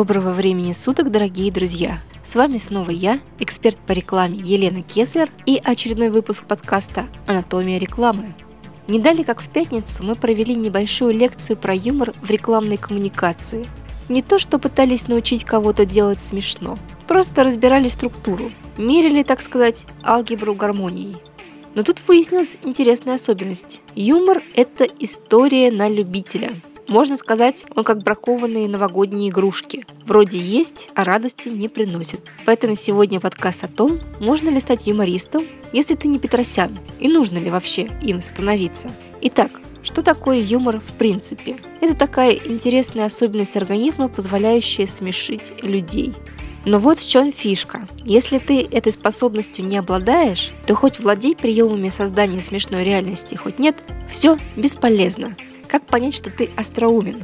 Доброго времени суток, дорогие друзья! С вами снова я, эксперт по рекламе Елена Кеслер и очередной выпуск подкаста «Анатомия рекламы». Не дали, как в пятницу, мы провели небольшую лекцию про юмор в рекламной коммуникации. Не то, что пытались научить кого-то делать смешно, просто разбирали структуру, мерили, так сказать, алгебру гармонии. Но тут выяснилась интересная особенность. Юмор – это история на любителя – можно сказать, он как бракованные новогодние игрушки. Вроде есть, а радости не приносит. Поэтому сегодня подкаст о том, можно ли стать юмористом, если ты не Петросян, и нужно ли вообще им становиться. Итак, что такое юмор в принципе? Это такая интересная особенность организма, позволяющая смешить людей. Но вот в чем фишка. Если ты этой способностью не обладаешь, то хоть владей приемами создания смешной реальности, хоть нет, все бесполезно. Как понять, что ты остроумен?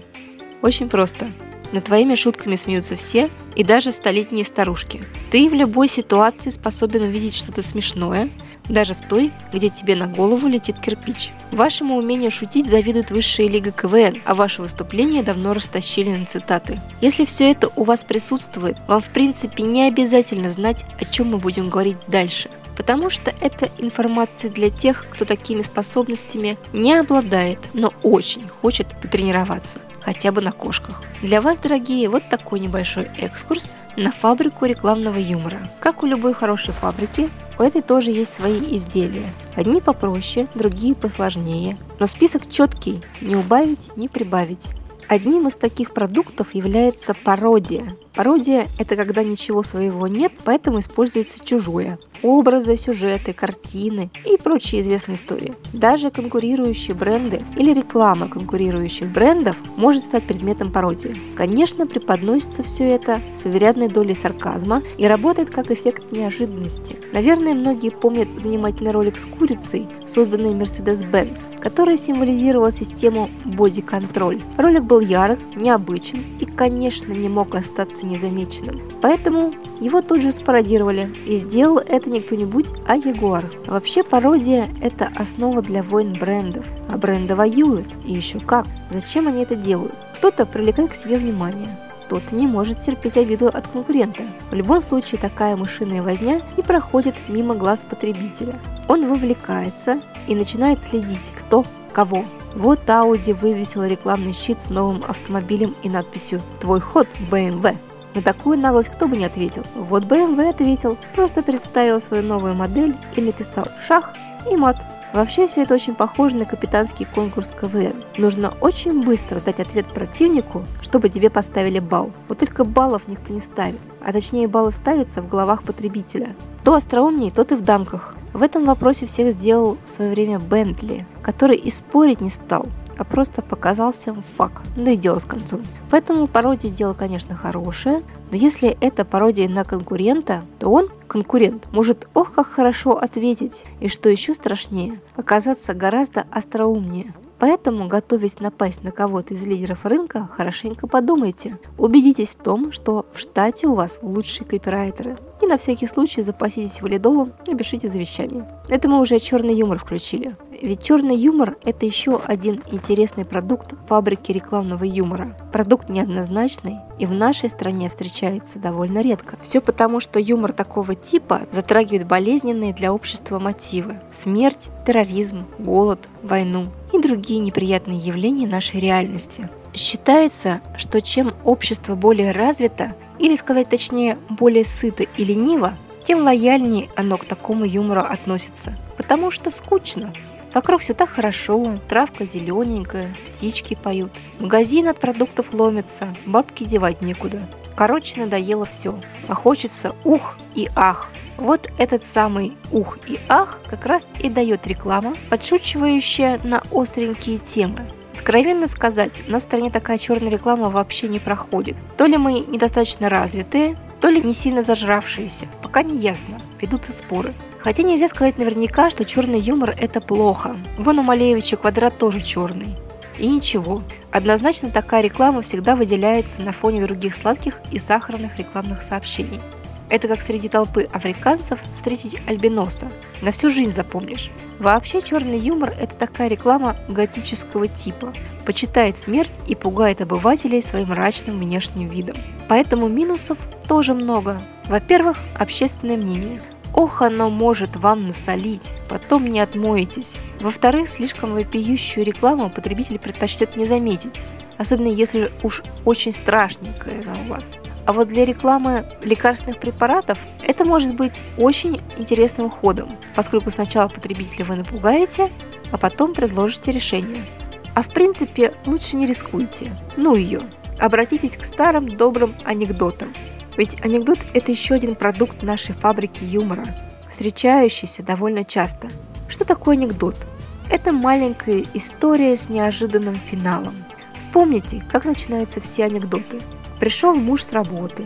Очень просто. Над твоими шутками смеются все, и даже столетние старушки. Ты в любой ситуации способен увидеть что-то смешное, даже в той, где тебе на голову летит кирпич. Вашему умению шутить завидует высшая лига КВН, а ваши выступления давно растащили на цитаты. Если все это у вас присутствует, вам в принципе не обязательно знать, о чем мы будем говорить дальше потому что это информация для тех, кто такими способностями не обладает, но очень хочет потренироваться, хотя бы на кошках. Для вас, дорогие, вот такой небольшой экскурс на фабрику рекламного юмора. Как у любой хорошей фабрики, у этой тоже есть свои изделия. Одни попроще, другие посложнее. Но список четкий, не убавить, не прибавить. Одним из таких продуктов является пародия. Пародия – это когда ничего своего нет, поэтому используется чужое образы, сюжеты, картины и прочие известные истории. Даже конкурирующие бренды или реклама конкурирующих брендов может стать предметом пародии. Конечно, преподносится все это с изрядной долей сарказма и работает как эффект неожиданности. Наверное, многие помнят занимательный ролик с курицей, созданный Mercedes-Benz, который символизировал систему боди-контроль. Ролик был ярок, необычен и, конечно, не мог остаться незамеченным. Поэтому его тут же спародировали, и сделал это не кто-нибудь, а Ягуар. Вообще пародия – это основа для войн брендов, а бренды воюют, и еще как. Зачем они это делают? Кто-то привлекает к себе внимание, кто-то не может терпеть обиду от конкурента. В любом случае такая мышиная возня не проходит мимо глаз потребителя. Он вовлекается и начинает следить, кто кого. Вот Audi вывесил рекламный щит с новым автомобилем и надписью «Твой ход, BMW». На такую наглость кто бы не ответил. Вот BMW ответил, просто представил свою новую модель и написал «Шах» и мат. Вообще все это очень похоже на капитанский конкурс КВН. Нужно очень быстро дать ответ противнику, чтобы тебе поставили балл. Вот только баллов никто не ставит, а точнее баллы ставятся в головах потребителя. Кто остроумнее, тот и в дамках. В этом вопросе всех сделал в свое время Бентли, который и спорить не стал а просто показал всем факт, да и дело с концом. Поэтому пародия дело, конечно, хорошее, но если это пародия на конкурента, то он, конкурент, может ох как хорошо ответить, и что еще страшнее, оказаться гораздо остроумнее. Поэтому, готовясь напасть на кого-то из лидеров рынка, хорошенько подумайте. Убедитесь в том, что в штате у вас лучшие копирайтеры. И на всякий случай запаситесь валидолом, напишите завещание. Это мы уже черный юмор включили. Ведь черный юмор – это еще один интересный продукт фабрики рекламного юмора. Продукт неоднозначный и в нашей стране встречается довольно редко. Все потому, что юмор такого типа затрагивает болезненные для общества мотивы – смерть, терроризм, голод, войну и другие неприятные явления нашей реальности. Считается, что чем общество более развито, или сказать точнее, более сыто и лениво, тем лояльнее оно к такому юмору относится. Потому что скучно. Вокруг все так хорошо, травка зелененькая, птички поют. Магазин от продуктов ломится, бабки девать некуда. Короче, надоело все. А хочется ух и ах. Вот этот самый ух и ах как раз и дает реклама, подшучивающая на остренькие темы. Откровенно сказать, у нас в стране такая черная реклама вообще не проходит. То ли мы недостаточно развитые, то ли не сильно зажравшиеся. Пока не ясно. Ведутся споры. Хотя нельзя сказать наверняка, что черный юмор это плохо. Вон у Малевича квадрат тоже черный. И ничего. Однозначно такая реклама всегда выделяется на фоне других сладких и сахарных рекламных сообщений. Это как среди толпы африканцев встретить альбиноса. На всю жизнь запомнишь. Вообще черный юмор – это такая реклама готического типа. Почитает смерть и пугает обывателей своим мрачным внешним видом. Поэтому минусов тоже много. Во-первых, общественное мнение. Ох, оно может вам насолить, потом не отмоетесь. Во-вторых, слишком вопиющую рекламу потребитель предпочтет не заметить, особенно если уж очень страшненькая она у вас. А вот для рекламы лекарственных препаратов это может быть очень интересным ходом, поскольку сначала потребителя вы напугаете, а потом предложите решение. А в принципе лучше не рискуйте. Ну ее. Обратитесь к старым добрым анекдотам. Ведь анекдот – это еще один продукт нашей фабрики юмора, встречающийся довольно часто. Что такое анекдот? Это маленькая история с неожиданным финалом. Вспомните, как начинаются все анекдоты – Пришел муж с работы.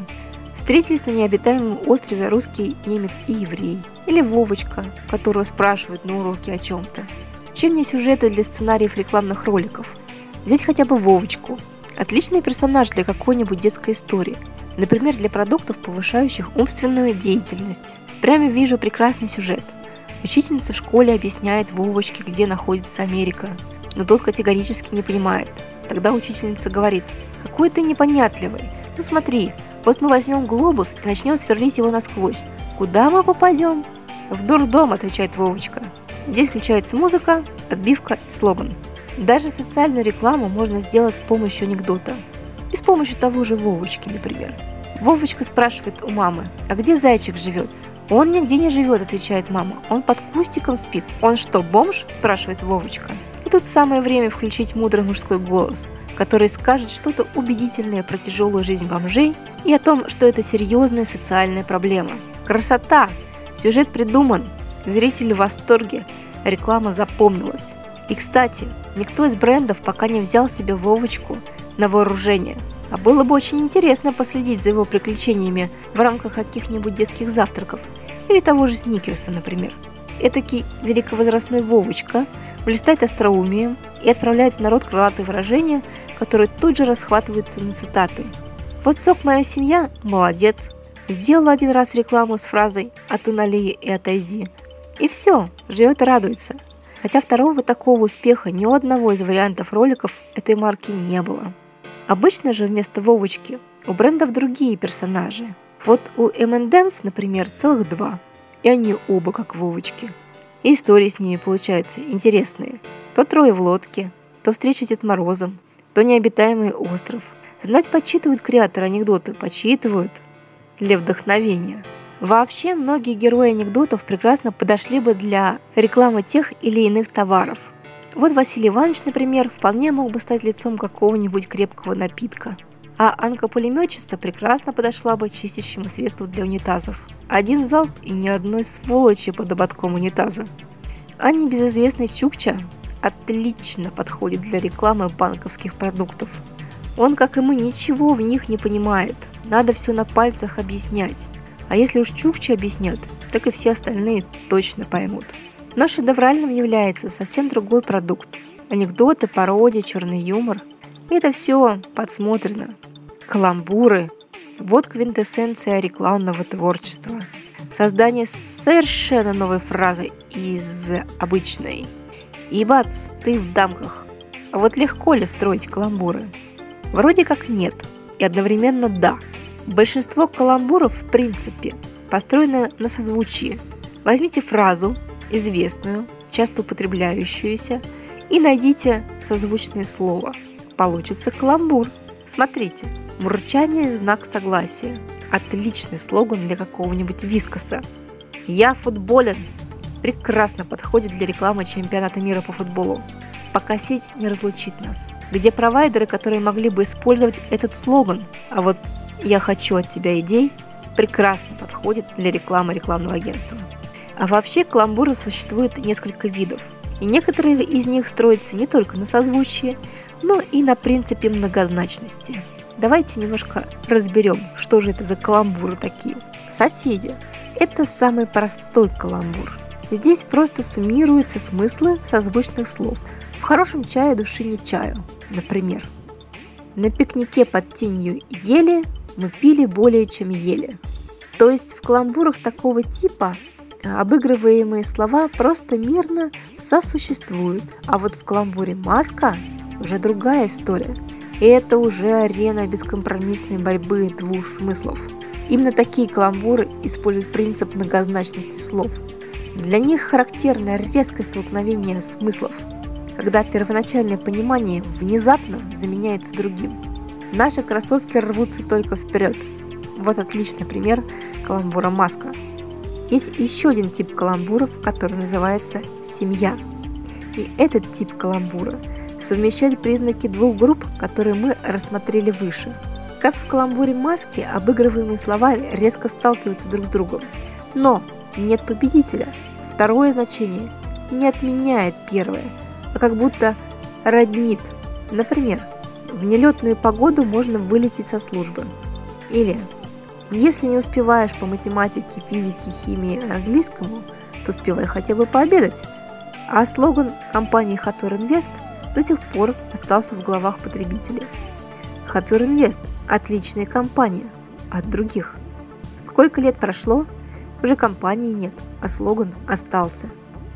Встретились на необитаемом острове русский, немец и еврей. Или Вовочка, которого спрашивают на уроке о чем-то. Чем не сюжеты для сценариев рекламных роликов? Взять хотя бы Вовочку. Отличный персонаж для какой-нибудь детской истории. Например, для продуктов, повышающих умственную деятельность. Прямо вижу прекрасный сюжет. Учительница в школе объясняет Вовочке, где находится Америка, но тот категорически не понимает. Тогда учительница говорит – какой ты непонятливый. Ну смотри, вот мы возьмем глобус и начнем сверлить его насквозь. Куда мы попадем? В дурдом, отвечает Вовочка. Здесь включается музыка, отбивка слоган. Даже социальную рекламу можно сделать с помощью анекдота. И с помощью того же Вовочки, например. Вовочка спрашивает у мамы, а где зайчик живет? Он нигде не живет, отвечает мама. Он под кустиком спит. Он что, бомж? спрашивает Вовочка. И тут самое время включить мудрый мужской голос – который скажет что-то убедительное про тяжелую жизнь бомжей и о том, что это серьезная социальная проблема. Красота! Сюжет придуман, зрители в восторге, реклама запомнилась. И, кстати, никто из брендов пока не взял себе Вовочку на вооружение. А было бы очень интересно последить за его приключениями в рамках каких-нибудь детских завтраков. Или того же Сникерса, например. Этакий великовозрастной Вовочка блистает остроумием и отправляет в народ крылатые выражения, которые тут же расхватываются на цитаты. Вот сок моя семья – молодец. Сделал один раз рекламу с фразой «А ты налей и отойди». И все, живет и радуется. Хотя второго такого успеха ни у одного из вариантов роликов этой марки не было. Обычно же вместо Вовочки у брендов другие персонажи. Вот у M&M's, например, целых два. И они оба как Вовочки. И истории с ними получаются интересные. То трое в лодке, то встреча с Дед Морозом, то необитаемый остров. Знать подсчитывают креаторы анекдоты, подсчитывают для вдохновения. Вообще, многие герои анекдотов прекрасно подошли бы для рекламы тех или иных товаров. Вот Василий Иванович, например, вполне мог бы стать лицом какого-нибудь крепкого напитка. А Анка-пулеметчица прекрасно подошла бы чистящему средству для унитазов. Один залп и ни одной сволочи под ободком унитаза. А небезызвестный Чукча отлично подходит для рекламы банковских продуктов. Он, как и мы, ничего в них не понимает. Надо все на пальцах объяснять. А если уж Чукчи объяснят, так и все остальные точно поймут. Но шедевральным является совсем другой продукт. Анекдоты, пародии, черный юмор. Это все подсмотрено. Каламбуры. Вот квинтэссенция рекламного творчества. Создание совершенно новой фразы из обычной – и бац, ты в дамках. А вот легко ли строить каламбуры? Вроде как нет, и одновременно да. Большинство каламбуров в принципе построено на созвучии. Возьмите фразу, известную, часто употребляющуюся, и найдите созвучное слово. Получится каламбур. Смотрите, мурчание – знак согласия. Отличный слоган для какого-нибудь вискоса. «Я футболен, прекрасно подходит для рекламы чемпионата мира по футболу. Пока сеть не разлучит нас. Где провайдеры, которые могли бы использовать этот слоган, а вот «Я хочу от тебя идей» прекрасно подходит для рекламы рекламного агентства. А вообще каламбуров существует несколько видов, и некоторые из них строятся не только на созвучии, но и на принципе многозначности. Давайте немножко разберем, что же это за каламбуры такие. Соседи – это самый простой каламбур. Здесь просто суммируются смыслы созвучных слов. В хорошем чае души не чаю, например. На пикнике под тенью ели мы пили более чем ели. То есть в каламбурах такого типа обыгрываемые слова просто мирно сосуществуют. А вот в каламбуре «маска» уже другая история. И это уже арена бескомпромиссной борьбы двух смыслов. Именно такие каламбуры используют принцип многозначности слов. Для них характерно резкое столкновение смыслов, когда первоначальное понимание внезапно заменяется другим. Наши кроссовки рвутся только вперед. Вот отличный пример каламбура «маска». Есть еще один тип каламбуров, который называется «семья». И этот тип каламбура совмещает признаки двух групп, которые мы рассмотрели выше. Как в каламбуре маски, обыгрываемые слова резко сталкиваются друг с другом. Но нет победителя. Второе значение не отменяет первое, а как будто роднит. Например, в нелетную погоду можно вылететь со службы. Или если не успеваешь по математике, физике, химии, английскому, то успевай хотя бы пообедать. А слоган компании Happier Invest до сих пор остался в головах потребителей. Happier Invest – отличная компания от других. Сколько лет прошло, уже компании нет, а слоган остался.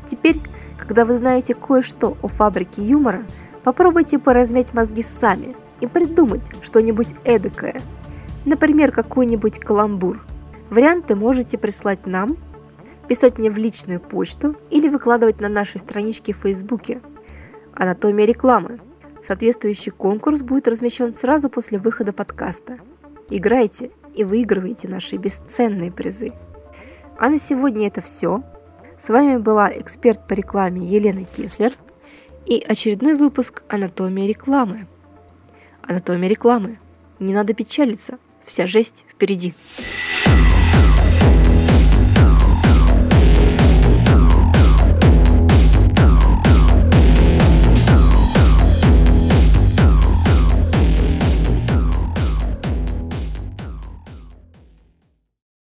Теперь, когда вы знаете кое-что о фабрике юмора, попробуйте поразмять мозги сами и придумать что-нибудь эдакое – Например, какой-нибудь каламбур. Варианты можете прислать нам, писать мне в личную почту или выкладывать на нашей страничке в Фейсбуке. Анатомия рекламы. Соответствующий конкурс будет размещен сразу после выхода подкаста. Играйте и выигрывайте наши бесценные призы. А на сегодня это все. С вами была эксперт по рекламе Елена Кеслер и очередной выпуск «Анатомия рекламы». Анатомия рекламы. Не надо печалиться. Вся жесть впереди.